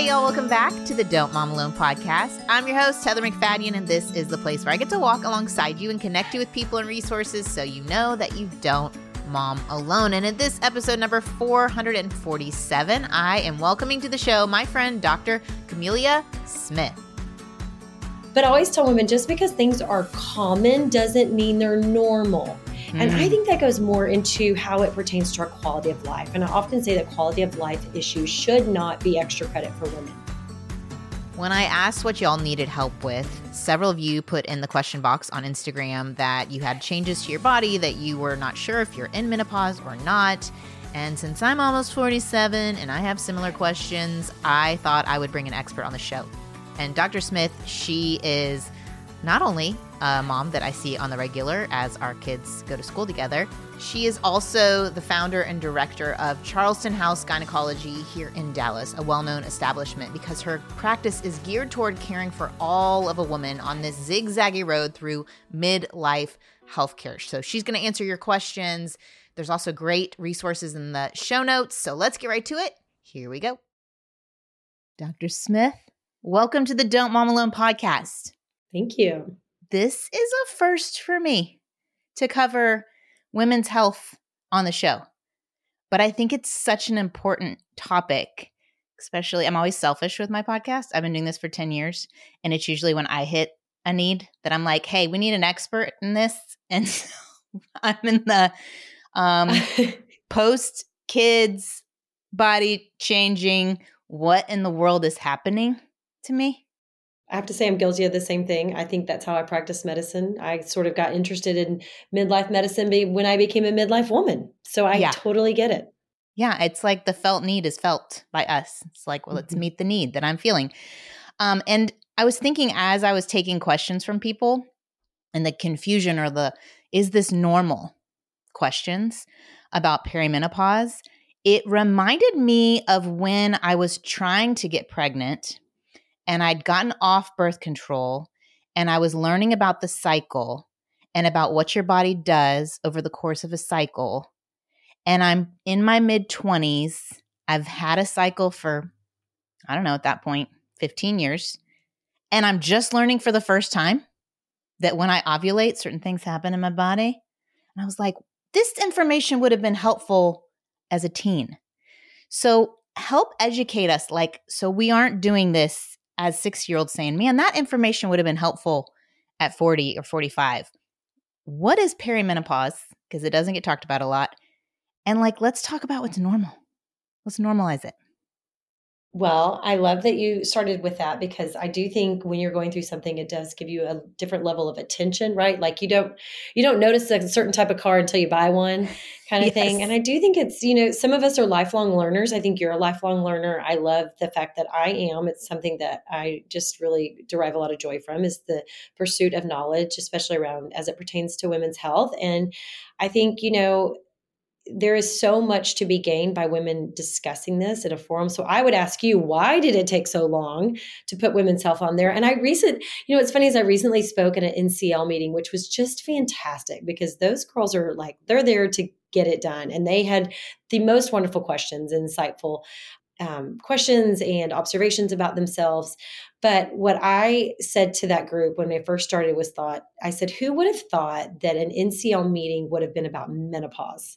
Hey, y'all, welcome back to the Don't Mom Alone podcast. I'm your host, Heather MacFadyen, and this is the place where I get to walk alongside you and connect you with people and resources so you know that you don't mom alone. And in this episode number 447, I am welcoming to the show my friend, Dr. Kamilia Smith. But I always tell women just because things are common doesn't mean they're normal. Mm. And I mm. think that goes more into how it pertains to our quality of life. And I often say that quality of life issues should not be extra credit for women. When I asked what y'all needed help with, several of you put in the question box on Instagram that you had changes to your body, that you were not sure if you're in menopause or not. And since I'm almost 47 and I have similar questions, I thought I would bring an expert on the show. And Dr. Smith, she is not only a mom that I see on the regular as our kids go to school together. She is also the founder and director of Charleston House Gynecology here in Dallas, a well known establishment, because her practice is geared toward caring for all of a woman on this zigzaggy road through midlife healthcare. So she's going to answer your questions. There's also great resources in the show notes. So let's get right to it. Here we go. Dr. Smith, welcome to the Don't Mom Alone podcast. Thank you this is a first for me to cover women's health on the show. But I think it's such an important topic, especially I'm always selfish with my podcast. I've been doing this for 10 years, and it's usually when I hit a need that I'm like, hey, we need an expert in this. And so I'm in the um, post kids body changing, what in the world is happening to me? I have to say, I'm guilty of the same thing. I think that's how I practice medicine. I sort of got interested in midlife medicine when I became a midlife woman. So I yeah. totally get it. Yeah, it's like the felt need is felt by us. It's like, well, let's mm-hmm. meet the need that I'm feeling. Um, and I was thinking as I was taking questions from people and the confusion or the is this normal questions about perimenopause, it reminded me of when I was trying to get pregnant and I'd gotten off birth control and I was learning about the cycle and about what your body does over the course of a cycle. And I'm in my mid 20s. I've had a cycle for, I don't know, at that point, 15 years. And I'm just learning for the first time that when I ovulate, certain things happen in my body. And I was like, this information would have been helpful as a teen. So help educate us. Like, so we aren't doing this as six year olds saying, man, that information would have been helpful at 40 or 45. What is perimenopause? Because it doesn't get talked about a lot. And like, let's talk about what's normal. Let's normalize it. Well, I love that you started with that because I do think when you're going through something, it does give you a different level of attention, right? Like you don't you don't notice a certain type of car until you buy one, kind of yes. thing. And I do think it's you know some of us are lifelong learners. I think you're a lifelong learner. I love the fact that I am. It's something that I just really derive a lot of joy from is the pursuit of knowledge, especially around as it pertains to women's health. And I think you know there is so much to be gained by women discussing this at a forum. So I would ask you, why did it take so long to put women's health on there? And I recent, you know, it's funny is I recently spoke at an NCL meeting, which was just fantastic because those girls are like, they're there to get it done. And they had the most wonderful questions, insightful um, questions and observations about themselves. But what I said to that group when I first started was thought, I said, who would have thought that an NCL meeting would have been about menopause?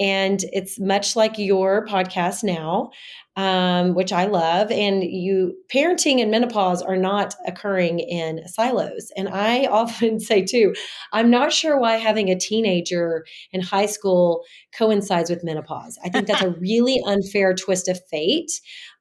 And it's much like your podcast now, um, which I love. And you, parenting and menopause are not occurring in silos. And I often say, too, I'm not sure why having a teenager in high school coincides with menopause. I think that's a really unfair twist of fate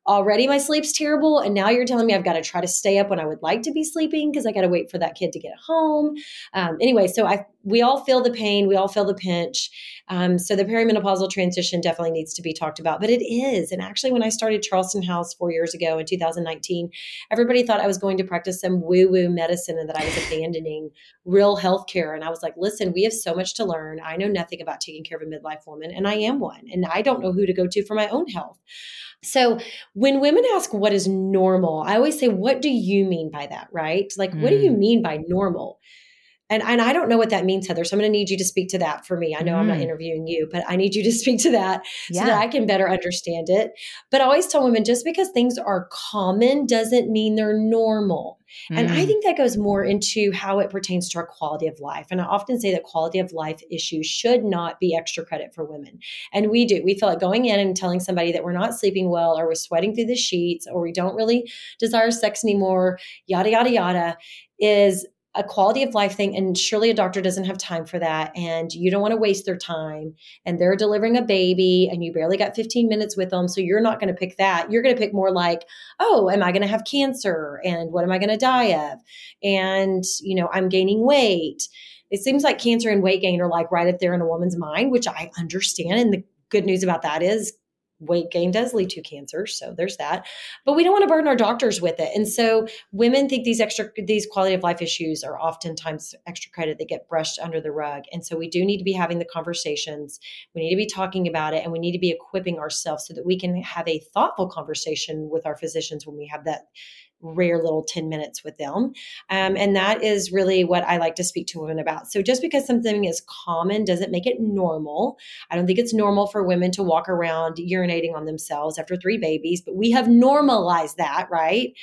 already my sleep's terrible and now you're telling me i've got to try to stay up when i would like to be sleeping because i got to wait for that kid to get home. Um, anyway so i we all feel the pain we all feel the pinch um, so the perimenopausal transition definitely needs to be talked about but it is and actually when i started charleston house four years ago in 2019 everybody thought i was going to practice some woo woo medicine and that i was abandoning real health care and i was like listen we have so much to learn i know nothing about taking care of a midlife woman and i am one and i don't know who to go to for my own health so when women ask what is normal, I always say, what do you mean by that? Right? Like, mm. what do you mm. mean by normal? And and I don't know what that means, Heather. So I'm going to need you to speak to that for me. I know mm. I'm not mm. interviewing you, but I need you to speak to that yeah. so that I can better understand it. But I always tell women just because things are common doesn't mean they're normal. Mm. And I mm. think that goes more into how it pertains to our quality of life. And I often say that quality of life issues should not be extra credit for women. And we do. We feel like going in and telling somebody that we're not sleeping well or we're sweating through the sheets or we don't really desire sex anymore, yada, yada, yada, is a quality of life thing and surely a doctor doesn't have time for that and you don't want to waste their time and they're delivering a baby and you barely got 15 minutes with them so you're not going to pick that. You're going to pick more like oh am i going to have cancer? And what am i going to die of? And you know i'm gaining weight. It seems like cancer and weight gain are like right up there in a woman's mind which i understand and the good news about that is weight gain does lead to cancer so there's that but we don't want to burden our doctors with it and so women think these extra these quality of life issues are oftentimes extra credit that get brushed under the rug and so we do need to be having the conversations we need to be talking about it and we need to be equipping ourselves so that we can have a thoughtful conversation with our physicians when we have that rare little 10 minutes with them. Um, and that is really what I like to speak to women about. So just because something is common doesn't make it normal. I don't think it's normal for women to walk around urinating on themselves after three babies, but we have normalized that, right?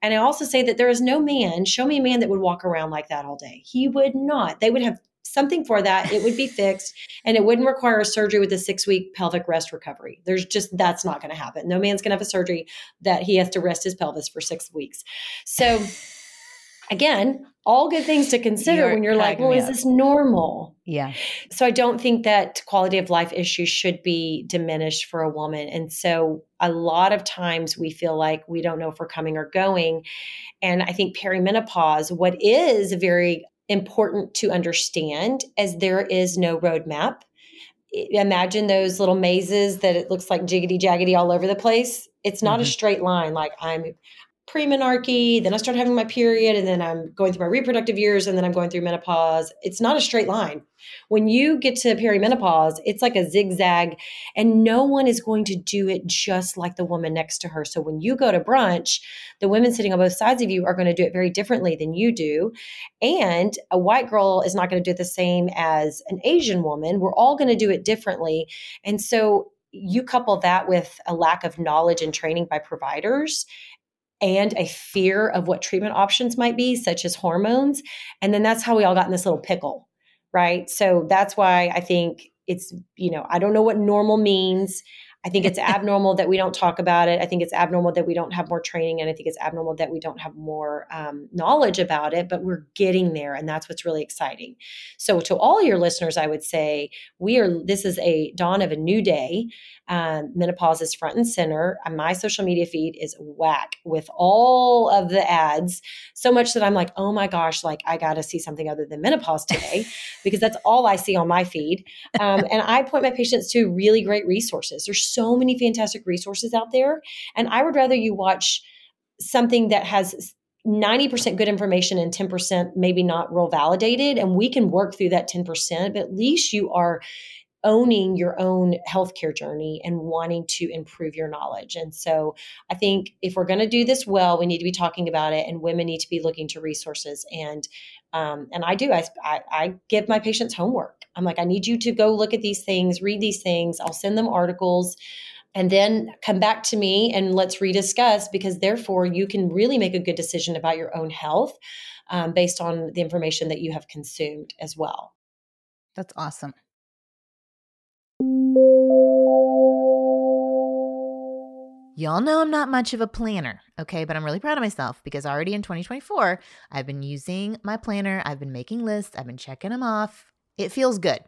And I also say that there is no man, show me a man that would walk around like that all day. He would not. They would have something for that. It would be fixed and it wouldn't require a surgery with a six week pelvic rest recovery. There's just, that's not going to happen. No man's going to have a surgery that he has to rest his pelvis for six weeks. So, again, all good things to consider you're when you're like, well, is this normal? Yeah. So I don't think that quality of life issues should be diminished for a woman. And so a lot of times we feel like we don't know if we're coming or going. And I think perimenopause, what is very important to understand as there is no roadmap. Imagine those little mazes that it looks like jiggity jaggedy all over the place. It's not mm-hmm. a straight line. Like I'm premenarche, then I start having my period, and then I'm going through my reproductive years, and then I'm going through menopause. It's not a straight line. When you get to perimenopause, it's like a zigzag, and no one is going to do it just like the woman next to her. So when you go to brunch, the women sitting on both sides of you are going to do it very differently than you do. And a white girl is not going to do it the same as an Asian woman. We're all going to do it differently. And so you couple that with a lack of knowledge and training by providers and a fear of what treatment options might be, such as hormones. And then that's how we all got in this little pickle, right? So that's why I think it's, you know, I don't know what normal means. I think it's abnormal that we don't talk about it. I think it's abnormal that we don't have more training, and I think it's abnormal that we don't have more um, knowledge about it. But we're getting there, and that's what's really exciting. So, to all your listeners, I would say we are. This is a dawn of a new day. Um, menopause is front and center. My social media feed is whack with all of the ads, so much that I'm like, oh my gosh, like I got to see something other than menopause today, because that's all I see on my feed. Um, and I point my patients to really great resources. There's so many fantastic resources out there. And I would rather you watch something that has 90% good information and 10% maybe not real validated. And we can work through that 10%, but at least you are owning your own healthcare journey and wanting to improve your knowledge. And so I think if we're going to do this well, we need to be talking about it and women need to be looking to resources. And um, and I do, I, I, I give my patients homework. I'm like, I need you to go look at these things, read these things. I'll send them articles and then come back to me and let's rediscuss because therefore you can really make a good decision about your own health um, based on the information that you have consumed as well. That's awesome. Y'all know I'm not much of a planner, okay? But I'm really proud of myself because already in 2024, I've been using my planner. I've been making lists, I've been checking them off. It feels good.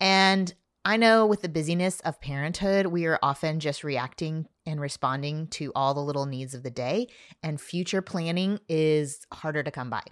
And I know with the busyness of parenthood, we are often just reacting and responding to all the little needs of the day, and future planning is harder to come by.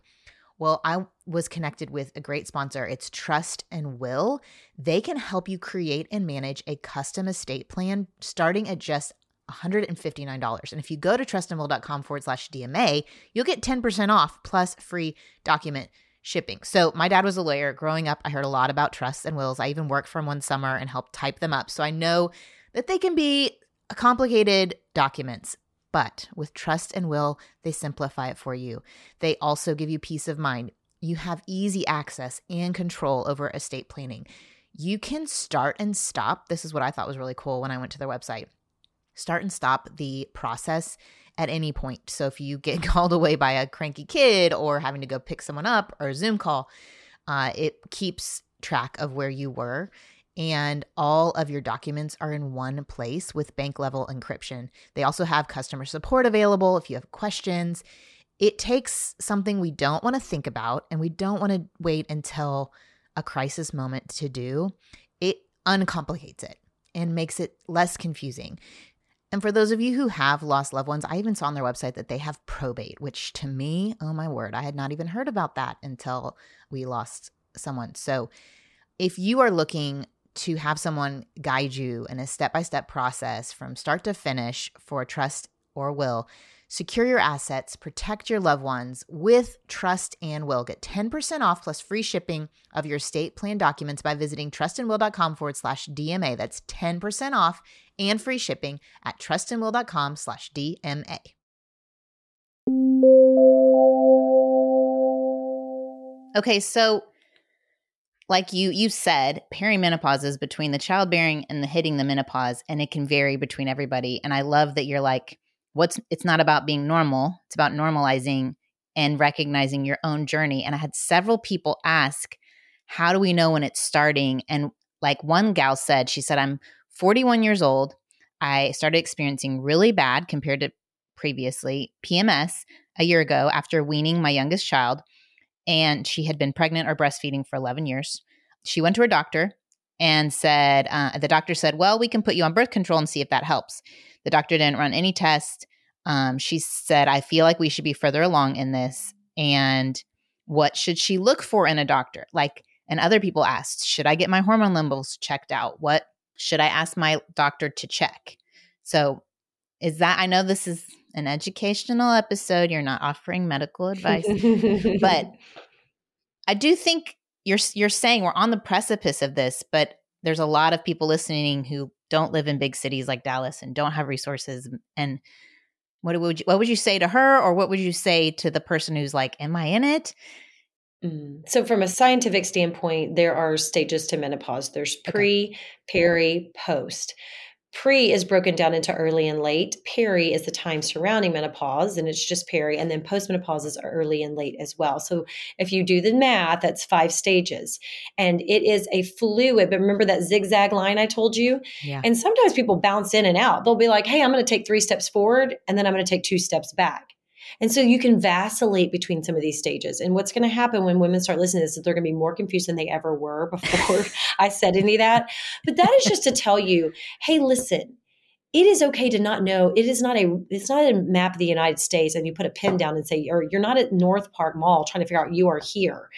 Well, I was connected with a great sponsor. It's Trust and Will. They can help you create and manage a custom estate plan starting at just $159. And if you go to trustandwill.com forward slash DMA, you'll get 10% off plus free document shipping. So, my dad was a lawyer. Growing up, I heard a lot about trusts and wills. I even worked for him one summer and helped type them up. So, I know that they can be complicated documents. But with trust and will, they simplify it for you. They also give you peace of mind. you have easy access and control over estate planning. You can start and stop. This is what I thought was really cool when I went to their website. Start and stop the process at any point. So if you get called away by a cranky kid or having to go pick someone up or a Zoom call, uh, it keeps track of where you were. And all of your documents are in one place with bank level encryption. They also have customer support available if you have questions. It takes something we don't want to think about and we don't want to wait until a crisis moment to do. It uncomplicates it and makes it less confusing. And for those of you who have lost loved ones, I even saw on their website that they have probate, which to me, oh my word, I had not even heard about that until we lost someone. So if you are looking to have someone guide you in a step by step process from start to finish for trust or will, secure your assets, protect your loved ones with trust and will. Get 10% off plus free shipping of your estate plan documents by visiting trustandwill.com forward slash DMA. That's 10% off and free shipping at trustandwill.com slash DMA. Okay, so like you you said, perimenopause is between the childbearing and the hitting the menopause, and it can vary between everybody. And I love that you're like, what's it's not about being normal, it's about normalizing and recognizing your own journey. And I had several people ask, how do we know when it's starting? And like one gal said, she said, I'm 41 years old. I started experiencing really bad compared to previously PMS a year ago after weaning my youngest child. And she had been pregnant or breastfeeding for 11 years. She went to her doctor and said, uh, the doctor said, Well, we can put you on birth control and see if that helps. The doctor didn't run any tests. Um, she said, I feel like we should be further along in this. And what should she look for in a doctor? Like, and other people asked, Should I get my hormone levels checked out? What should I ask my doctor to check? So, is that I know this is an educational episode. You're not offering medical advice, but I do think you're you're saying we're on the precipice of this, but there's a lot of people listening who don't live in big cities like Dallas and don't have resources and what would you, what would you say to her or what would you say to the person who's like am I in it? Mm. So, from a scientific standpoint, there are stages to menopause. There's pre, peri, post. Pre is broken down into early and late. Peri is the time surrounding menopause, and it's just peri. And then postmenopause is early and late as well. So if you do the math, that's five stages. And it is a fluid. But remember that zigzag line I told you? Yeah. And sometimes people bounce in and out. They'll be like, hey, I'm going to take three steps forward, and then I'm going to take two steps back. And so you can vacillate between some of these stages. And what's going to happen when women start listening to this is they're going to be more confused than they ever were before I said any of that. But that is just to tell you, hey, listen, it is okay to not know. It is not a it's not a map of the united states and you put a pin down and say or you're not at north park mall trying to figure out you are here.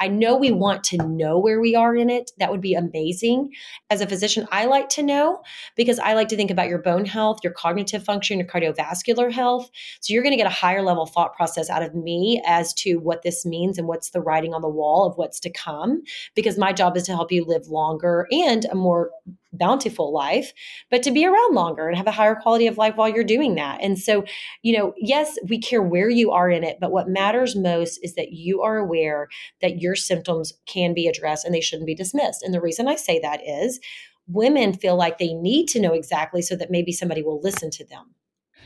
I know we want to know where we are in it. That would be amazing. As a physician i like to know because i like to think about your bone health your cognitive function your cardiovascular health. So you're going to get a higher level thought process out of me as to what this means and what's the writing on the wall of what's to come because my job is to help you live longer and a more bountiful life, but to be around longer and have a higher quality of life while you're doing that. And so, you know, yes, we care where you are in it, but what matters most is that you are aware that your symptoms can be addressed and they shouldn't be dismissed. And the reason I say that is women feel like they need to know exactly so that maybe somebody will listen to them.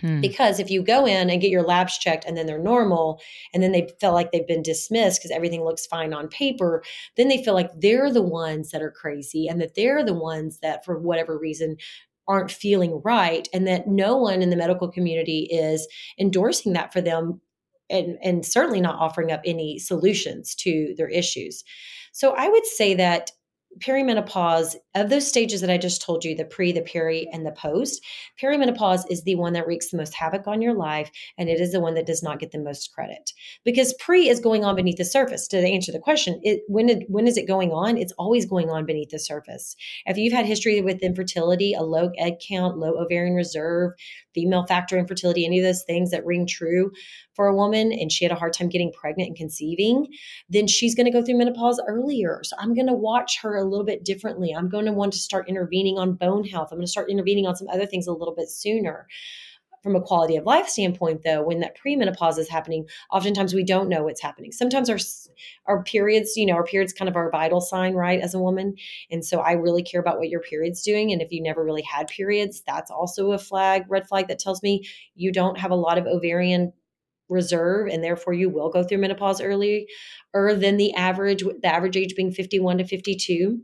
Hmm. Because if you go in and get your labs checked and then they're normal, and then they feel like they've been dismissed because everything looks fine on paper, then they feel like they're the ones that are crazy and that they're the ones that, for whatever reason, aren't feeling right, and that no one in the medical community is endorsing that for them and, and certainly not offering up any solutions to their issues. So I would say that perimenopause of those stages that I just told you, the pre, the peri, and the post, perimenopause is the one that wreaks the most havoc on your life. And it is the one that does not get the most credit because pre is going on beneath the surface. To answer the question, it, when, it, when is it going on? It's always going on beneath the surface. If you've had history with infertility, a low egg count, low ovarian reserve, female factor infertility, any of those things that ring true for a woman and she had a hard time getting pregnant and conceiving, then she's going to go through menopause earlier. So I'm going to watch her a little bit differently. I'm going to want to start intervening on bone health. I'm going to start intervening on some other things a little bit sooner from a quality of life standpoint, though, when that premenopause is happening, oftentimes we don't know what's happening. Sometimes our our periods, you know, our periods kind of our vital sign, right, as a woman. And so I really care about what your period's doing. And if you never really had periods, that's also a flag, red flag that tells me you don't have a lot of ovarian reserve and therefore you will go through menopause earlier than the average the average age being 51 to 52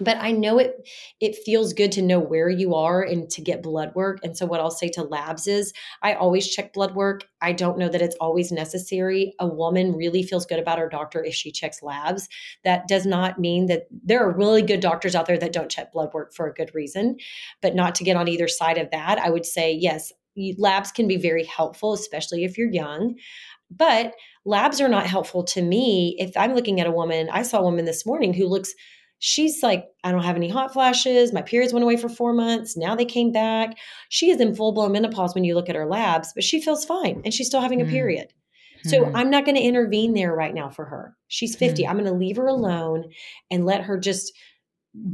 but i know it it feels good to know where you are and to get blood work. And so what i'll say to labs is i always check blood work. I don't know that it's always necessary. A woman really feels good about her doctor if she checks labs. That does not mean that there are really good doctors out there that don't check blood work for a good reason. But not to get on either side of that i would say yes labs can be very helpful especially if you're young but labs are not helpful to me if i'm looking at a woman i saw a woman this morning who looks She's like, I don't have any hot flashes. My periods went away for four months. Now they came back. She is in full blown menopause when you look at her labs, but she feels fine and she's still having a mm. period. So mm. I'm not going to intervene there right now for her. She's 50. Mm. I'm going to leave her alone and let her just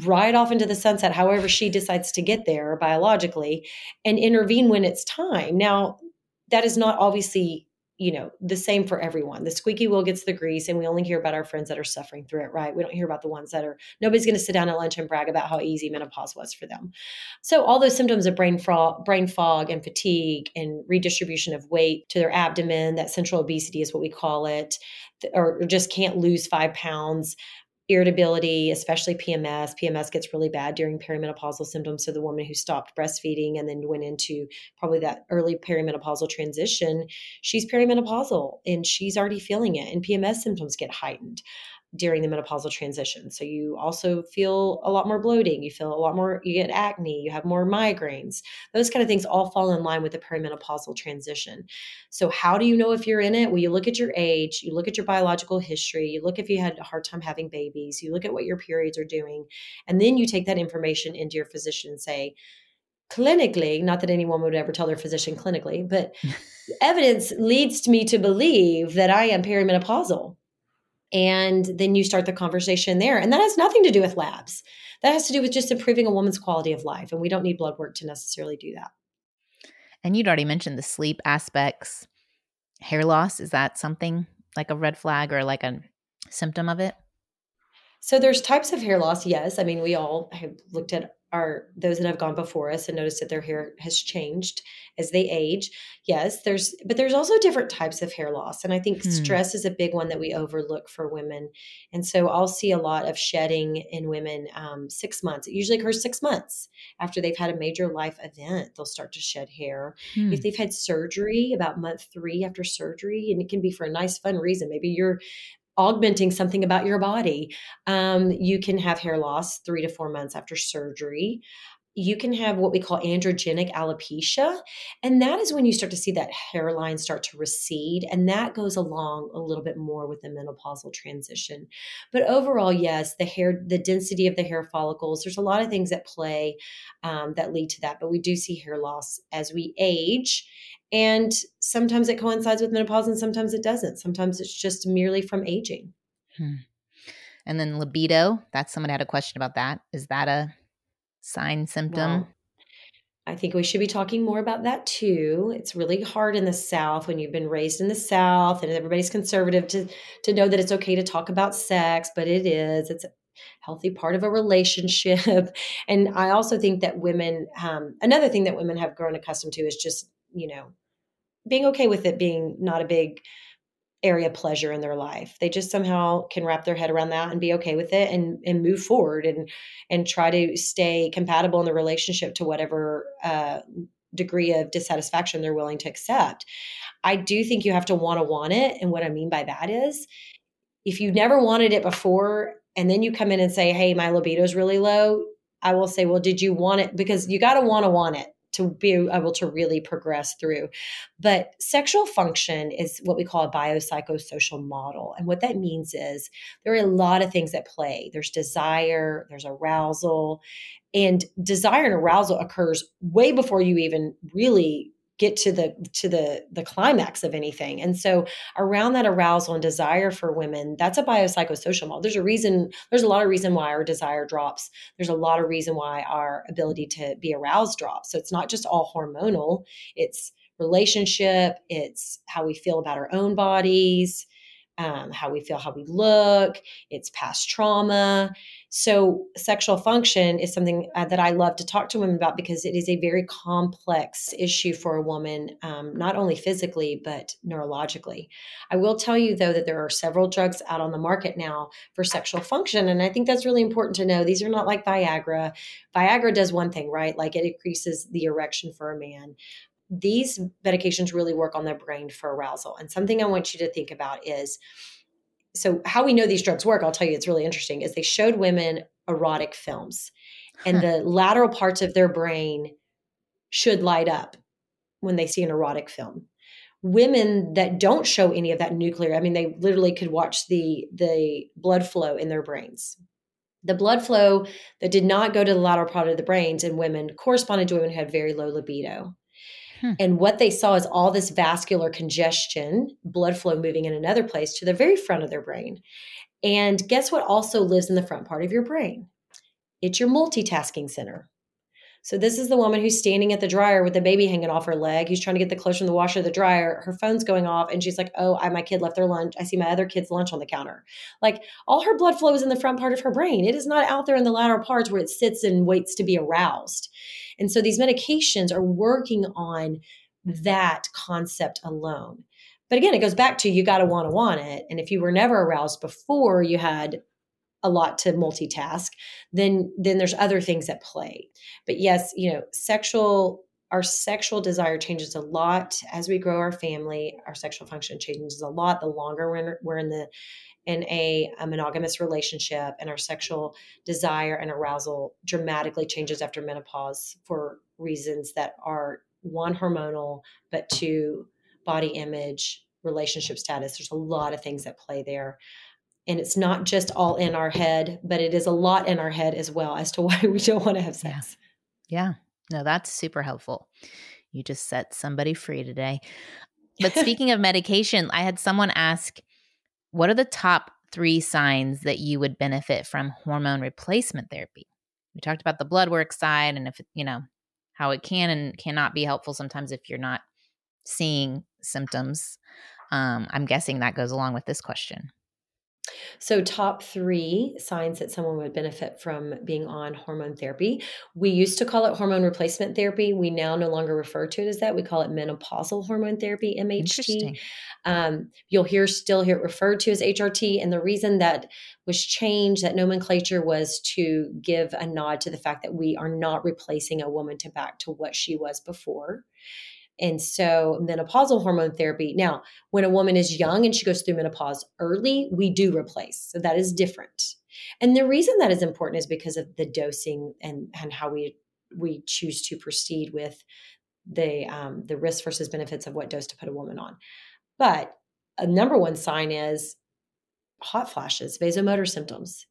ride off into the sunset, however she decides to get there biologically, and intervene when it's time. Now, that is not obviously you know the same for everyone. The squeaky wheel gets the grease and we only hear about our friends that are suffering through it right? We don't hear about the ones that are nobody's going to sit down at lunch and brag about how easy menopause was for them. So all those symptoms of brain fog brain fog and fatigue and redistribution of weight to their abdomen that central obesity is what we call it or just can't lose five pounds irritability, especially PMS. PMS gets really bad during perimenopausal symptoms. So the woman who stopped breastfeeding and then went into probably that early perimenopausal transition, she's perimenopausal and she's already feeling it, and PMS symptoms get heightened during the menopausal transition. So you also feel a lot more bloating, you feel a lot more, you get acne, you have more migraines. Those kind of things all fall in line with the perimenopausal transition. So how do you know if you're in it? Well, you look at your age, you look at your biological history, you look if you had a hard time having babies, you look at what your periods are doing, and then you take that information into your physician and say, clinically, not that anyone would ever tell their physician clinically, but evidence leads me to believe that I am perimenopausal and then you start the conversation there. And that has nothing to do with labs. That has to do with just improving a woman's quality of life. And we don't need blood work to necessarily do that. And you'd already mentioned the sleep aspects. Hair loss, is that something like a red flag or like a symptom of it? So there's types of hair loss, yes. I mean, we all have looked at our those that have gone before us and noticed that their hair has changed as they age. Yes, there's but there's also different types of hair loss and I think hmm. stress is a big one that we overlook for women. And so I'll see a lot of shedding in women um, 6 months. It usually occurs 6 months after they've had a major life event, they'll start to shed hair. Hmm. If they've had surgery about month 3 after surgery and it can be for a nice fun reason. Maybe you're augmenting something about your body. Um, you can have hair loss three to four months after surgery. You can have what we call androgenic alopecia. And that is when you start to see that hairline start to recede. And that goes along a little bit more with the menopausal transition. But overall, yes, the hair, the density of the hair follicles, there's a lot of things at play um, that lead to that. But we do see hair loss as we age. And sometimes it coincides with menopause and sometimes it doesn't. Sometimes it's just merely from aging. Hmm. And then libido, that's someone had a question about that. Is that a sign symptom? I think we should be talking more about that too. It's really hard in the South when you've been raised in the South and everybody's conservative to to know that it's okay to talk about sex, but it is. It's a healthy part of a relationship. And I also think that women, um, another thing that women have grown accustomed to is just, you know, being okay with it being not a big area pleasure in their life. They just somehow can wrap their head around that and be okay with it and and move forward and and try to stay compatible in the relationship to whatever uh, degree of dissatisfaction they're willing to accept. I do think you have to want to want it, and what I mean by that is if you never wanted it before and then you come in and say, "Hey, my libido is really low," I will say, "Well, did you want it?" Because you got to want to want it to be able to really progress through. But sexual function is what we call a biopsychosocial model. And what that means is there are a lot of things at play there's desire, there's arousal, and desire and arousal occurs way before you even really get to the to the the climax of anything. And so around that arousal and desire for women that's a biopsychosocial model. There's a reason there's a lot of reason why our desire drops. There's a lot of reason why our ability to be aroused drops. So it's not just all hormonal. It's relationship, it's how we feel about our own bodies, um, how we feel, how we look, it's past trauma. So, sexual function is something uh, that I love to talk to women about because it is a very complex issue for a woman, um, not only physically, but neurologically. I will tell you, though, that there are several drugs out on the market now for sexual function. And I think that's really important to know. These are not like Viagra. Viagra does one thing, right? Like it increases the erection for a man these medications really work on the brain for arousal. And something I want you to think about is so how we know these drugs work, I'll tell you it's really interesting, is they showed women erotic films and the lateral parts of their brain should light up when they see an erotic film. Women that don't show any of that nuclear, I mean, they literally could watch the the blood flow in their brains. The blood flow that did not go to the lateral part of the brains in women corresponded to women who had very low libido. Hmm. And what they saw is all this vascular congestion, blood flow moving in another place to the very front of their brain. And guess what also lives in the front part of your brain? It's your multitasking center. So this is the woman who's standing at the dryer with the baby hanging off her leg. Who's trying to get the clothes from the washer, to the dryer. Her phone's going off, and she's like, "Oh, I, my kid left their lunch. I see my other kid's lunch on the counter." Like all her blood flow is in the front part of her brain. It is not out there in the lateral parts where it sits and waits to be aroused. And so these medications are working on that concept alone. But again, it goes back to you got to want to want it. And if you were never aroused before you had a lot to multitask, then then there's other things at play. But yes, you know, sexual our sexual desire changes a lot as we grow our family. Our sexual function changes a lot the longer we're in, we're in the in a, a, monogamous relationship and our sexual desire and arousal dramatically changes after menopause for reasons that are one hormonal but two body image relationship status. There's a lot of things that play there. And it's not just all in our head but it is a lot in our head as well as to why we don't want to have sex. Yeah, yeah. no that's super helpful. You just set somebody free today. But speaking of medication i had someone ask what are the top three signs that you would benefit from hormone replacement therapy? We talked about the blood work side and if, you know, how it can and cannot be helpful sometimes if you're not seeing symptoms. Um, I'm guessing that goes along with this question. So, top three signs that someone would benefit from being on hormone therapy. We used to call it hormone replacement therapy. We now no longer refer to it as that. We call it menopausal hormone therapy, MHT. Um, you'll hear still hear it referred to as HRT. And the reason that was changed, that nomenclature was to give a nod to the fact that we are not replacing a woman to back to what she was before. And so, menopausal hormone therapy. Now, when a woman is young and she goes through menopause early, we do replace. So, that is different. And the reason that is important is because of the dosing and, and how we we choose to proceed with the um, the risks versus benefits of what dose to put a woman on. But a number one sign is hot flashes, vasomotor symptoms.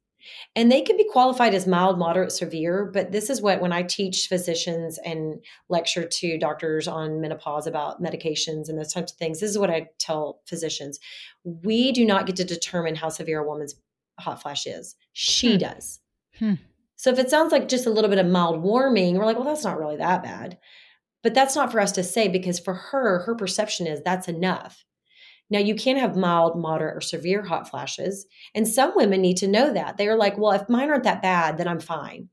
And they can be qualified as mild, moderate, severe. But this is what, when I teach physicians and lecture to doctors on menopause about medications and those types of things, this is what I tell physicians. We do not get to determine how severe a woman's hot flash is, she hmm. does. Hmm. So if it sounds like just a little bit of mild warming, we're like, well, that's not really that bad. But that's not for us to say because for her, her perception is that's enough. Now, you can have mild, moderate, or severe hot flashes. And some women need to know that. They're like, well, if mine aren't that bad, then I'm fine.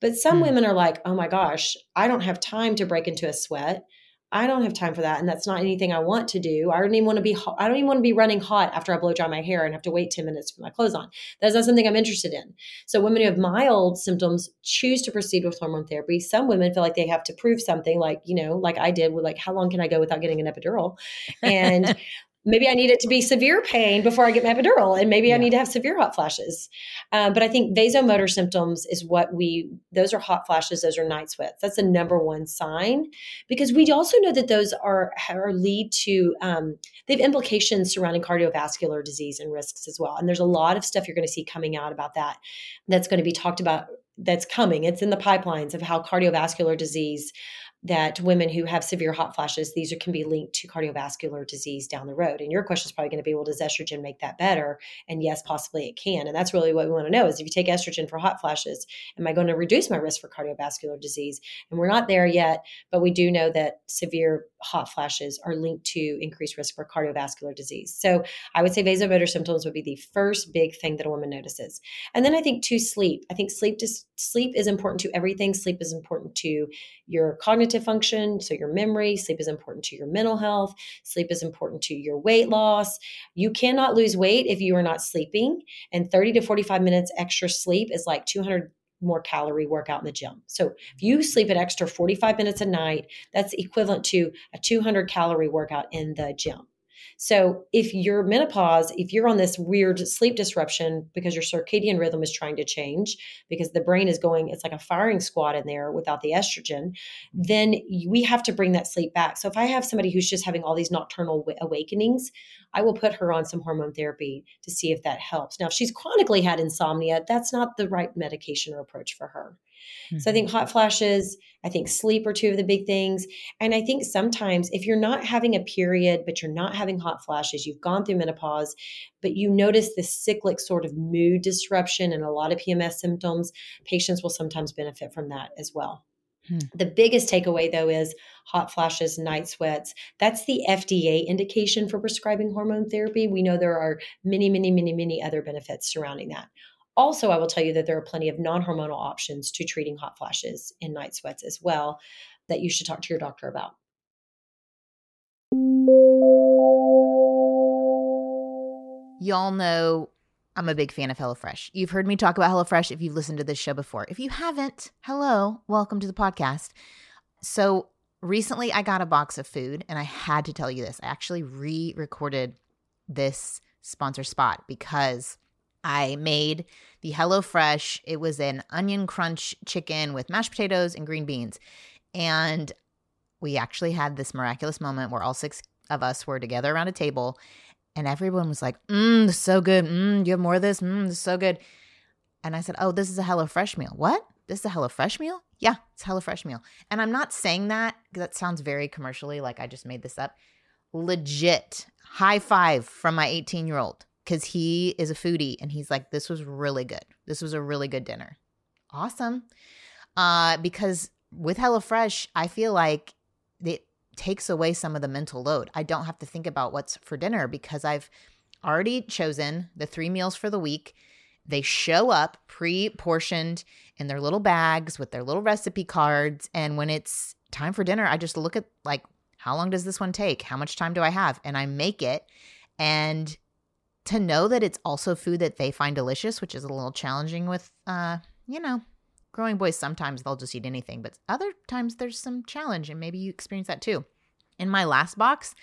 But some mm. women are like, oh my gosh, I don't have time to break into a sweat. I don't have time for that, and that's not anything I want to do. I don't even want to be. I don't even want to be running hot after I blow dry my hair and have to wait ten minutes for my clothes on. That's not something I'm interested in. So women who have mild symptoms choose to proceed with hormone therapy. Some women feel like they have to prove something, like you know, like I did with like how long can I go without getting an epidural, and maybe I need it to be severe pain before I get my epidural, and maybe yeah. I need to have severe hot flashes. Um, but I think vasomotor symptoms is what we, those are hot flashes, those are night sweats. That's the number one sign because we also know that those are, are lead to, um, they have implications surrounding cardiovascular disease and risks as well. And there's a lot of stuff you're going to see coming out about that that's going to be talked about that's coming. It's in the pipelines of how cardiovascular disease that women who have severe hot flashes, these are, can be linked to cardiovascular disease down the road. And your question is probably going to be, well, does estrogen make that better? And yes, possibly it can. And that's really what we want to know is if you take estrogen for hot flashes, am I going to reduce my risk for cardiovascular disease? And we're not there yet, but we do know that severe hot flashes are linked to increased risk for cardiovascular disease. So I would say vasomotor symptoms would be the first big thing that a woman notices. And then I think to sleep. I think sleep sleep is important to everything. Sleep is important to your cognitive function, so your memory. Sleep is important to your mental health. Sleep is important to your weight loss. You cannot lose weight if you are not sleeping. And 30 to 45 minutes extra sleep is like 200 more calorie workout in the gym. So if you sleep an extra 45 minutes a night, that's equivalent to a 200 calorie workout in the gym. So if you're menopause, if you're on this weird sleep disruption because your circadian rhythm is trying to change, because the brain is going, it's like a firing squad in there without the estrogen, then we have to bring that sleep back. So if I have somebody who's just having all these nocturnal awakenings, I will put her on some hormone therapy to see if that helps. Now, if she's chronically had insomnia, that's not the right medication or approach for her. Mm-hmm. So I think mm-hmm. hot flashes, I think sleep are two of the big things. And I think sometimes if you're not having a period, but you're not having hot flashes, you've gone through menopause, but you notice this cyclic sort of mood disruption and a lot of PMS symptoms, patients will sometimes benefit from that as well. Hmm. The biggest takeaway, though, is hot flashes, night sweats. That's the FDA indication for prescribing hormone therapy. We know there are many, many, many, many other benefits surrounding that. Also, I will tell you that there are plenty of non hormonal options to treating hot flashes and night sweats as well that you should talk to your doctor about. Y'all know I'm a big fan of HelloFresh. You've heard me talk about HelloFresh if you've listened to this show before. If you haven't, hello, welcome to the podcast. So, recently I got a box of food and I had to tell you this. I actually re recorded this sponsor spot because I made the HelloFresh. It was an onion crunch chicken with mashed potatoes and green beans. And we actually had this miraculous moment where all six of us were together around a table and everyone was like, mmm, so good. Mmm, you have more of this? Mmm, so good. And I said, oh, this is a HelloFresh meal. What? This is a HelloFresh meal? Yeah, it's HelloFresh meal. And I'm not saying that that sounds very commercially, like I just made this up. Legit high five from my 18 year old because he is a foodie and he's like, this was really good. This was a really good dinner. Awesome. Uh, because with HelloFresh, I feel like it takes away some of the mental load. I don't have to think about what's for dinner because I've already chosen the three meals for the week. They show up pre portioned in their little bags with their little recipe cards. And when it's time for dinner, I just look at like, how long does this one take? How much time do I have? And I make it. And to know that it's also food that they find delicious, which is a little challenging with, uh, you know, growing boys. Sometimes they'll just eat anything, but other times there's some challenge, and maybe you experience that too. In my last box,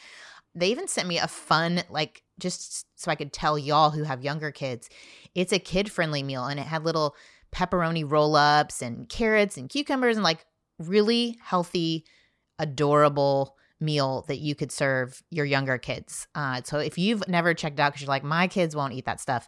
they even sent me a fun, like, just so I could tell y'all who have younger kids, it's a kid friendly meal, and it had little pepperoni roll ups and carrots and cucumbers and like really healthy, adorable meal that you could serve your younger kids. Uh, so if you've never checked out because you're like, my kids won't eat that stuff,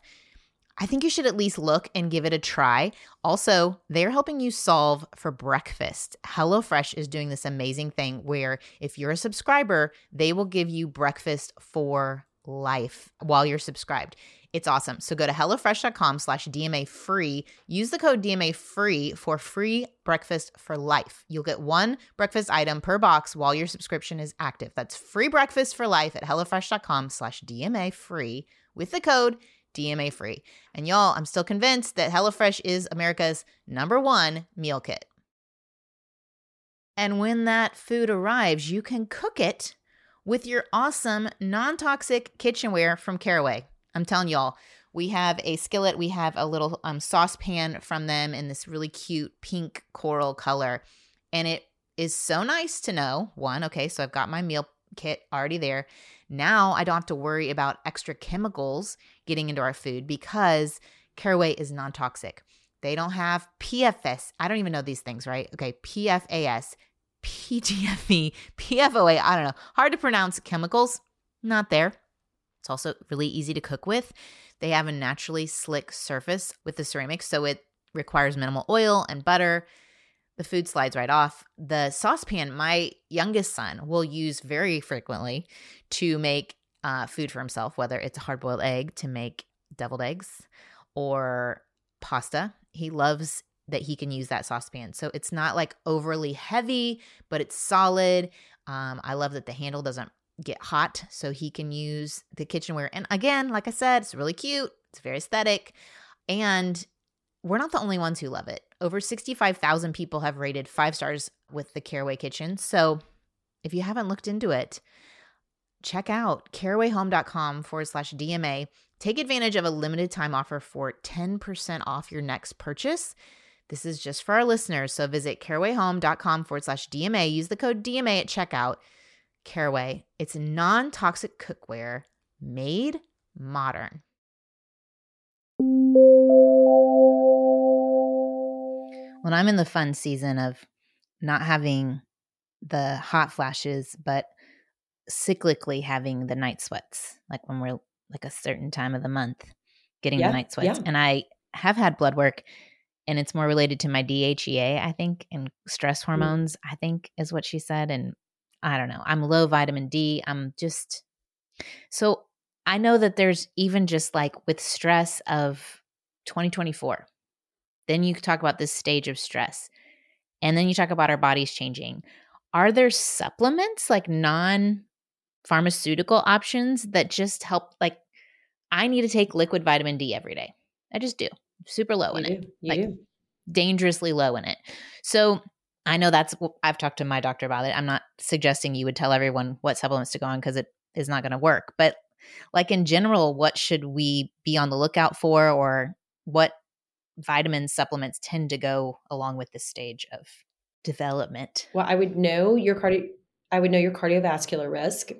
I think you should at least look and give it a try. Also, they're helping you solve for breakfast. HelloFresh is doing this amazing thing where if you're a subscriber, they will give you breakfast for life while you're subscribed. It's awesome. So go to HelloFresh.com slash DMA free. Use the code DMA free for free breakfast for life. You'll get one breakfast item per box while your subscription is active. That's free breakfast for life at HelloFresh.com slash DMA free with the code DMA free. And y'all, I'm still convinced that HelloFresh is America's number one meal kit. And when that food arrives, you can cook it with your awesome non toxic kitchenware from Caraway. I'm telling y'all, we have a skillet, we have a little um, saucepan from them in this really cute pink coral color. And it is so nice to know one, okay, so I've got my meal kit already there. Now I don't have to worry about extra chemicals getting into our food because caraway is non toxic. They don't have PFS. I don't even know these things, right? Okay, PFAS, PTFE, PFOA. I don't know. Hard to pronounce chemicals. Not there. It's also really easy to cook with. They have a naturally slick surface with the ceramics, so it requires minimal oil and butter. the food slides right off. The saucepan, my youngest son will use very frequently to make uh, food for himself, whether it's a hard boiled egg to make deviled eggs or pasta. He loves that he can use that saucepan. So it's not like overly heavy, but it's solid. Um, I love that the handle doesn't get hot, so he can use the kitchenware. And again, like I said, it's really cute, it's very aesthetic. And we're not the only ones who love it. Over 65,000 people have rated five stars with the Caraway Kitchen. So if you haven't looked into it, check out carawayhome.com forward slash DMA. Take advantage of a limited time offer for 10% off your next purchase. This is just for our listeners. So visit carawayhome.com forward slash DMA. Use the code DMA at checkout. Caraway, it's non toxic cookware made modern. When I'm in the fun season of not having the hot flashes, but cyclically having the night sweats, like when we're like a certain time of the month getting yeah, the night sweats. Yeah. And I have had blood work and it's more related to my DHEA, I think, and stress mm. hormones. I think is what she said. And I don't know. I'm low vitamin D. I'm just so I know that there's even just like with stress of 2024. Then you talk about this stage of stress. And then you talk about our bodies changing. Are there supplements like non pharmaceutical options that just help like I need to take liquid vitamin D every day. I just do. Super low you in do. it. You like do. dangerously low in it. So I know that's I've talked to my doctor about it. I'm not suggesting you would tell everyone what supplements to go on because it is not going to work. But like in general, what should we be on the lookout for or what vitamin supplements tend to go along with this stage of development? Well, I would know your cardio I would know your cardiovascular risk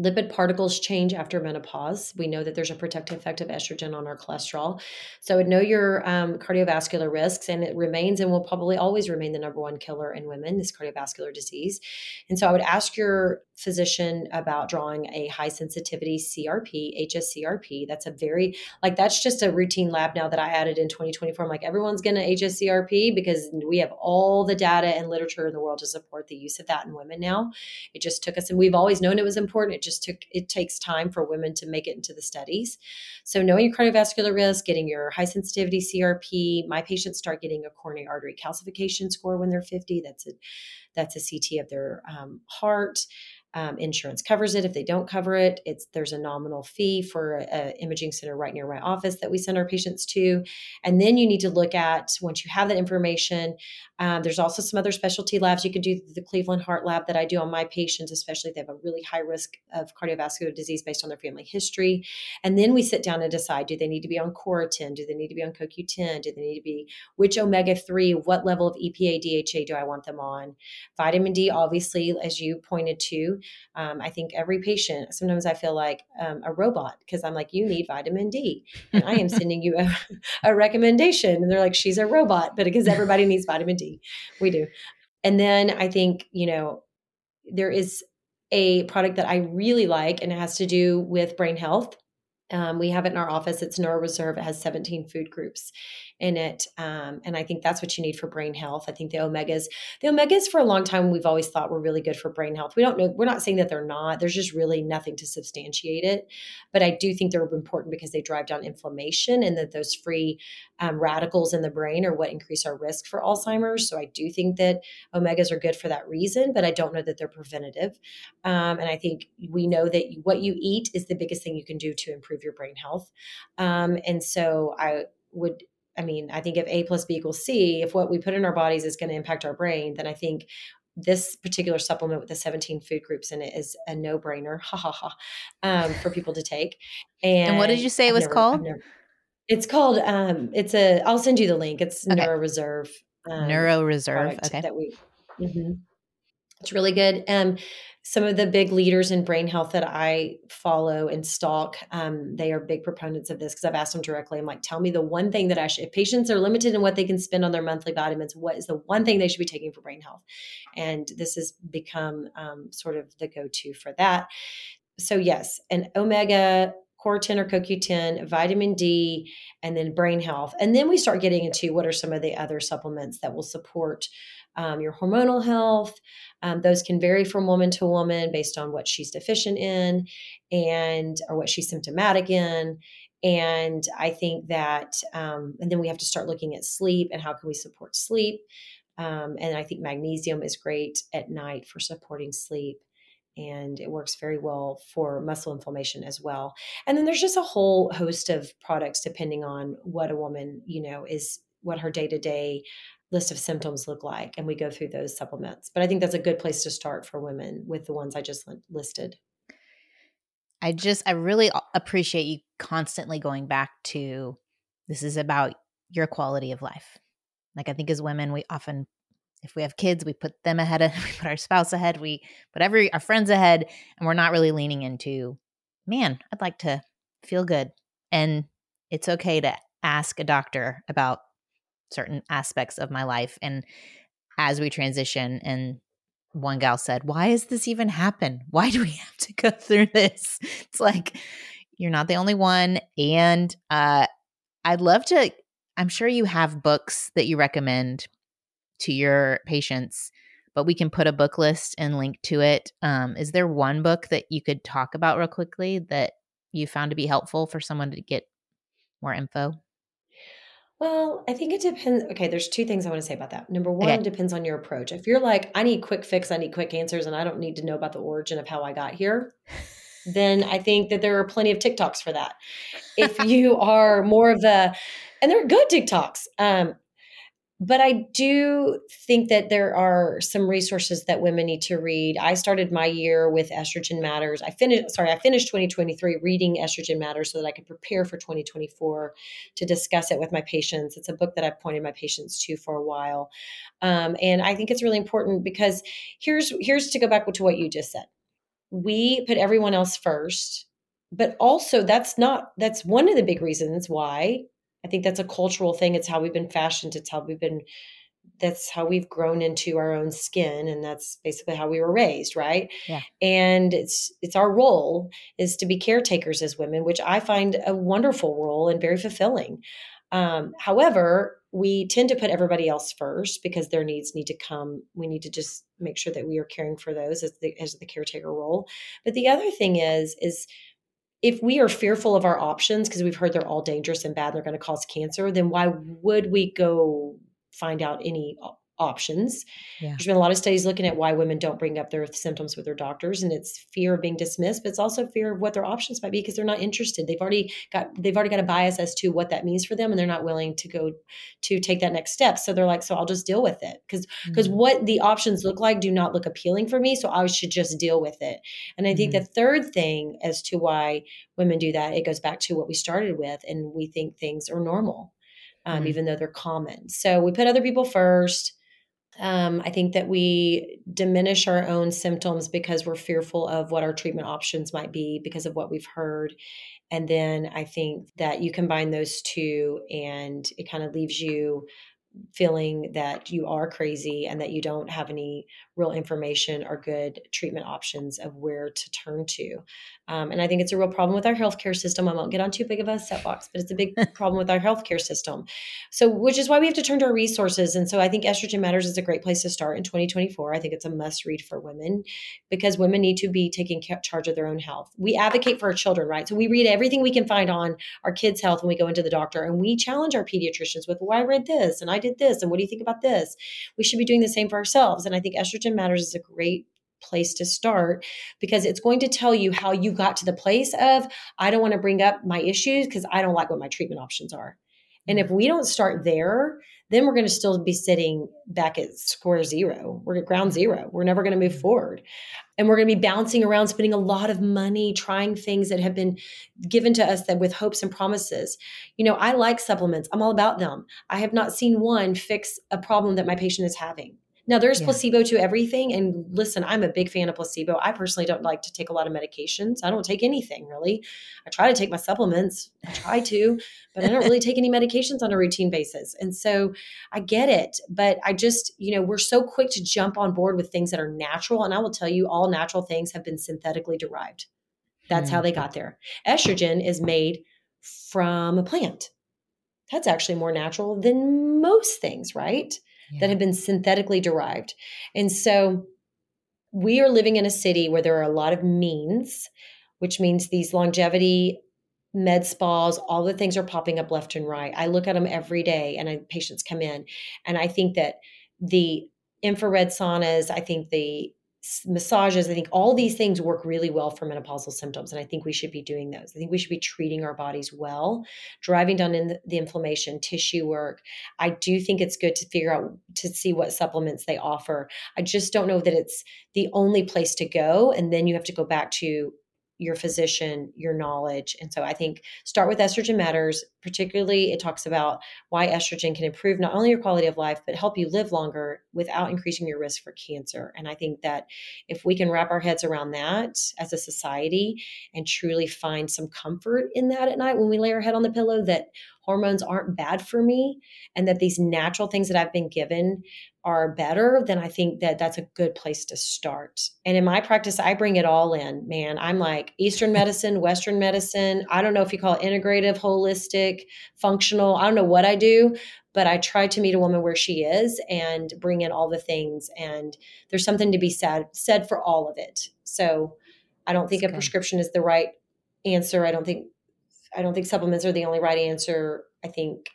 lipid particles change after menopause. We know that there's a protective effect of estrogen on our cholesterol. So know your um, cardiovascular risks, and it remains and will probably always remain the number one killer in women, this cardiovascular disease. And so I would ask your physician about drawing a high sensitivity CRP, HSCRP. That's a very, like, that's just a routine lab now that I added in 2024. I'm like, everyone's going to HSCRP because we have all the data and literature in the world to support the use of that in women now. It just took us, and we've always known it was important. It just took, it takes time for women to make it into the studies. So knowing your cardiovascular risk, getting your high sensitivity CRP, my patients start getting a coronary artery calcification score when they're 50. That's a, that's a CT of their um, heart. Um, insurance covers it. If they don't cover it, it's there's a nominal fee for an imaging center right near my office that we send our patients to. And then you need to look at once you have that information. Um, there's also some other specialty labs you could do. The Cleveland Heart Lab that I do on my patients, especially if they have a really high risk of cardiovascular disease based on their family history. And then we sit down and decide: do they need to be on Coritin? Do they need to be on CoQ10? Do they need to be which omega three? What level of EPA DHA do I want them on? Vitamin D, obviously, as you pointed to um, I think every patient, sometimes I feel like um, a robot because I'm like, you need vitamin D. And I am sending you a, a recommendation. And they're like, she's a robot, but because everybody needs vitamin D, we do. And then I think, you know, there is a product that I really like and it has to do with brain health. Um, we have it in our office. It's NeuroReserve. It has 17 food groups in it. Um, and I think that's what you need for brain health. I think the omegas, the omegas for a long time, we've always thought were really good for brain health. We don't know, we're not saying that they're not. There's just really nothing to substantiate it. But I do think they're important because they drive down inflammation and that those free um, radicals in the brain are what increase our risk for Alzheimer's. So I do think that omegas are good for that reason, but I don't know that they're preventative. Um, and I think we know that what you eat is the biggest thing you can do to improve your brain health. Um, and so I would I mean, I think if A plus B equals C, if what we put in our bodies is going to impact our brain, then I think this particular supplement with the 17 food groups in it is a no brainer, ha ha ha, um, for people to take. And, and what did you say it was never, called? Never, it's called, um, it's a, I'll send you the link. It's okay. NeuroReserve. Um, NeuroReserve. Okay. That we, mm-hmm. It's really good. Um, some of the big leaders in brain health that I follow and stalk, um, they are big proponents of this because I've asked them directly. I'm like, tell me the one thing that I should, if patients are limited in what they can spend on their monthly vitamins, what is the one thing they should be taking for brain health? And this has become um, sort of the go to for that. So, yes, an omega core 10 or CoQ10, vitamin D, and then brain health. And then we start getting into what are some of the other supplements that will support um, your hormonal health. Um, those can vary from woman to woman based on what she's deficient in and or what she's symptomatic in. And I think that, um, and then we have to start looking at sleep and how can we support sleep. Um, and I think magnesium is great at night for supporting sleep and it works very well for muscle inflammation as well. And then there's just a whole host of products depending on what a woman, you know, is what her day-to-day list of symptoms look like and we go through those supplements. But I think that's a good place to start for women with the ones I just listed. I just I really appreciate you constantly going back to this is about your quality of life. Like I think as women we often if we have kids, we put them ahead of we put our spouse ahead, we put every our friends ahead, and we're not really leaning into, man, I'd like to feel good. And it's okay to ask a doctor about certain aspects of my life. And as we transition, and one gal said, Why is this even happen? Why do we have to go through this? It's like you're not the only one. And uh I'd love to, I'm sure you have books that you recommend to your patients, but we can put a book list and link to it. Um, is there one book that you could talk about real quickly that you found to be helpful for someone to get more info? Well, I think it depends. Okay, there's two things I want to say about that. Number one, okay. it depends on your approach. If you're like, I need quick fix, I need quick answers, and I don't need to know about the origin of how I got here, then I think that there are plenty of TikToks for that. If you are more of the, and they're good TikToks. Um, but I do think that there are some resources that women need to read. I started my year with Estrogen Matters. I finished, sorry, I finished 2023 reading Estrogen Matters so that I could prepare for 2024 to discuss it with my patients. It's a book that I've pointed my patients to for a while, um, and I think it's really important because here's here's to go back to what you just said. We put everyone else first, but also that's not that's one of the big reasons why I think that's a cultural thing. It's how we've been fashioned. It's how we've been that's how we've grown into our own skin and that's basically how we were raised right yeah. and it's it's our role is to be caretakers as women which i find a wonderful role and very fulfilling um, however we tend to put everybody else first because their needs need to come we need to just make sure that we are caring for those as the as the caretaker role but the other thing is is if we are fearful of our options because we've heard they're all dangerous and bad, they're going to cause cancer, then why would we go find out any options. Yeah. There's been a lot of studies looking at why women don't bring up their symptoms with their doctors, and it's fear of being dismissed, but it's also fear of what their options might be because they're not interested. They've already got they've already got a bias as to what that means for them, and they're not willing to go to take that next step. So they're like, so I'll just deal with it because because mm-hmm. what the options look like do not look appealing for me, so I should just deal with it. And I think mm-hmm. the third thing as to why women do that, it goes back to what we started with, and we think things are normal. Um, mm-hmm. even though they're common. So we put other people first. Um, I think that we diminish our own symptoms because we're fearful of what our treatment options might be because of what we've heard. And then I think that you combine those two and it kind of leaves you feeling that you are crazy and that you don't have any real information or good treatment options of where to turn to. Um, and I think it's a real problem with our healthcare system. I won't get on too big of a soapbox, but it's a big problem with our healthcare system. So, which is why we have to turn to our resources. And so I think Estrogen Matters is a great place to start in 2024. I think it's a must read for women because women need to be taking charge of their own health. We advocate for our children, right? So we read everything we can find on our kids' health when we go into the doctor and we challenge our pediatricians with, well, I read this and I did this. And what do you think about this? We should be doing the same for ourselves. And I think Estrogen Matters is a great place to start because it's going to tell you how you got to the place of I don't want to bring up my issues because I don't like what my treatment options are. And if mm-hmm. we don't start there, then we're going to still be sitting back at square zero. We're at ground zero. We're never going to move mm-hmm. forward. And we're going to be bouncing around, spending a lot of money trying things that have been given to us that with hopes and promises. You know, I like supplements. I'm all about them. I have not seen one fix a problem that my patient is having. Now, there's yeah. placebo to everything. And listen, I'm a big fan of placebo. I personally don't like to take a lot of medications. I don't take anything really. I try to take my supplements, I try to, but I don't really take any medications on a routine basis. And so I get it. But I just, you know, we're so quick to jump on board with things that are natural. And I will tell you, all natural things have been synthetically derived. That's mm-hmm. how they got there. Estrogen is made from a plant. That's actually more natural than most things, right? Yeah. That have been synthetically derived. And so we are living in a city where there are a lot of means, which means these longevity med spas, all the things are popping up left and right. I look at them every day and I, patients come in. And I think that the infrared saunas, I think the massages, I think all these things work really well for menopausal symptoms. And I think we should be doing those. I think we should be treating our bodies well, driving down in the, inflammation, tissue work. I do think it's good to figure out to see what supplements they offer. I just don't know that it's the only place to go. And then you have to go back to your physician, your knowledge. And so I think start with Estrogen Matters. Particularly, it talks about why estrogen can improve not only your quality of life, but help you live longer without increasing your risk for cancer. And I think that if we can wrap our heads around that as a society and truly find some comfort in that at night when we lay our head on the pillow, that hormones aren't bad for me and that these natural things that I've been given are better, then I think that that's a good place to start. And in my practice, I bring it all in, man. I'm like Eastern medicine, Western medicine. I don't know if you call it integrative, holistic, functional. I don't know what I do, but I try to meet a woman where she is and bring in all the things. And there's something to be said said for all of it. So I don't think that's a good. prescription is the right answer. I don't think I don't think supplements are the only right answer. I think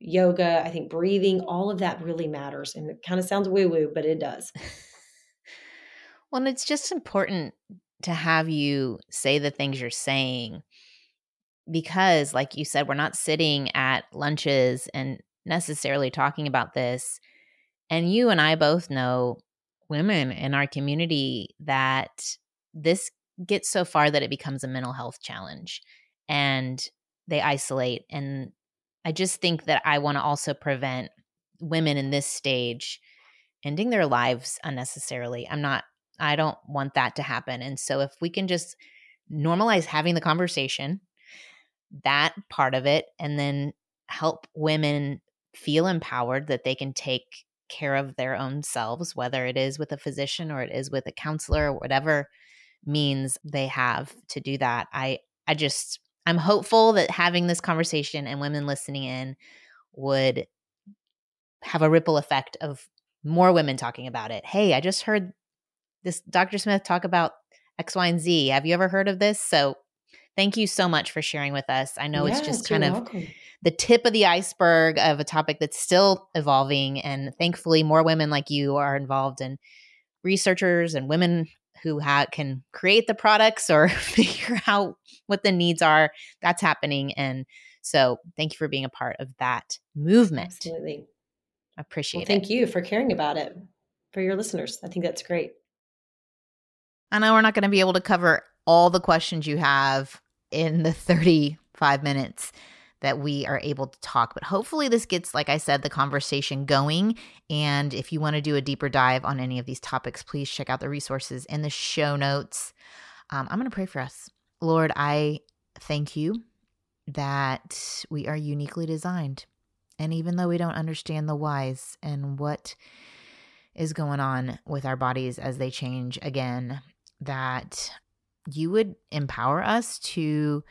yoga, I think breathing, all of that really matters. And it kind of sounds woo woo, but it does. well, it's just important to have you say the things you're saying because, like you said, we're not sitting at lunches and necessarily talking about this. And you and I both know women in our community that this gets so far that it becomes a mental health challenge and they isolate and I just think that I want to also prevent women in this stage ending their lives unnecessarily. I'm not, I don't want that to happen. And so if we can just normalize having the conversation, that part of it, and then help women feel empowered that they can take care of their own selves, whether it is with a physician or it is with a counselor or whatever means they have to do that. I, I just, I'm hopeful that having this conversation and women listening in would have a ripple effect of more women talking about it. Hey, I just heard this Dr. Smith talk about X, Y, and Z. Have you ever heard of this? So thank you so much for sharing with us. I know it's just kind of welcome. the tip of the iceberg of a topic that's still evolving. And thankfully, more women like you are involved and researchers and women who ha- can create the products or figure out what the needs are. That's happening. And so thank you for being a part of that movement. Absolutely. I appreciate well, thank it. Thank you for caring about it for your listeners. I think that's great. I know we're not going to be able to cover all the questions you have in the 35 minutes that we are able to talk. But hopefully, this gets, like I said, the conversation going. And if you want to do a deeper dive on any of these topics, please check out the resources in the show notes. Um, I'm going to pray for us. Lord, I thank you that we are uniquely designed. And even though we don't understand the whys and what is going on with our bodies as they change again, that you would empower us to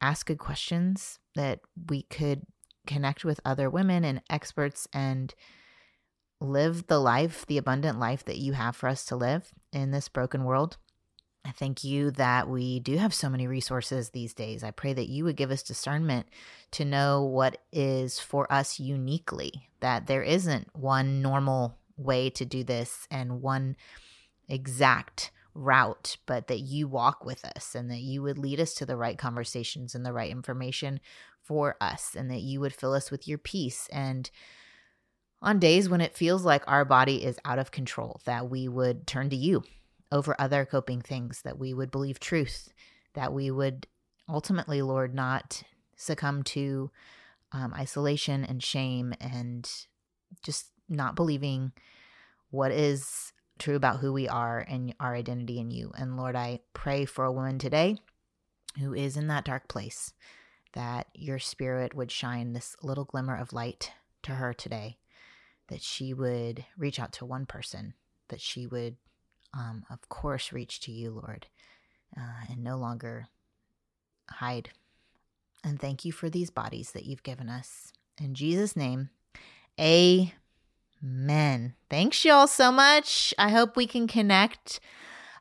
ask good questions, that we could connect with other women and experts and live the life, the abundant life that you have for us to live in this broken world. I thank you that we do have so many resources these days. I pray that you would give us discernment to know what is for us uniquely, that there isn't one normal way to do this and one exact route, but that you walk with us and that you would lead us to the right conversations and the right information for us, and that you would fill us with your peace. And on days when it feels like our body is out of control, that we would turn to you over other coping things, that we would believe truth, that we would ultimately, Lord, not succumb to um, isolation and shame and just not believing what is true about who we are and our identity in you. And Lord, I pray for a woman today who is in that dark place, that your spirit would shine this little glimmer of light to her today, that she would reach out to one person, that she would, um, of course, reach to you, Lord, uh, and no longer hide. And thank you for these bodies that you've given us. In Jesus' name, amen. Thanks, y'all, so much. I hope we can connect.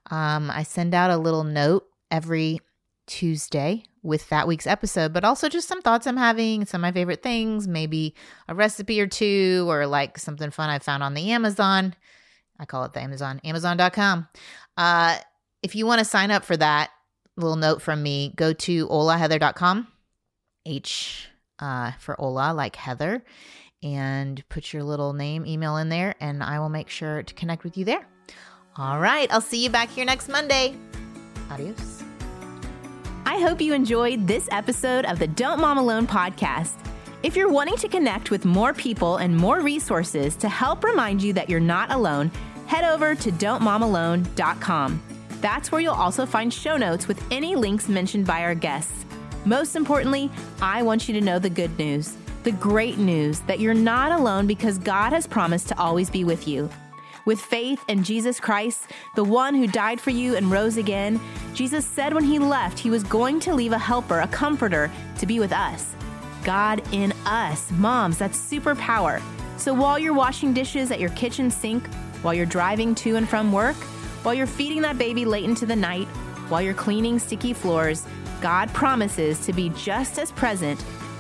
Um, I send out a little note every Tuesday with that week's episode, but also just some thoughts I'm having, some of my favorite things, maybe a recipe or two, or like something fun I found on the Amazon. I call it the Amazon, amazon.com. Uh, if you want to sign up for that, little note from me, go to olaheather.com, H uh, for Ola, like Heather, and put your little name, email in there, and I will make sure to connect with you there. All right, I'll see you back here next Monday. Adios. I hope you enjoyed this episode of the Don't Mom Alone podcast. If you're wanting to connect with more people and more resources to help remind you that you're not alone, head over to dontmomalone.com. That's where you'll also find show notes with any links mentioned by our guests. Most importantly, I want you to know the good news, the great news that you're not alone because God has promised to always be with you. With faith in Jesus Christ, the one who died for you and rose again, Jesus said when he left, he was going to leave a helper, a comforter, to be with us. God in us. Moms, that's superpower. So while you're washing dishes at your kitchen sink, while you're driving to and from work, while you're feeding that baby late into the night, while you're cleaning sticky floors, God promises to be just as present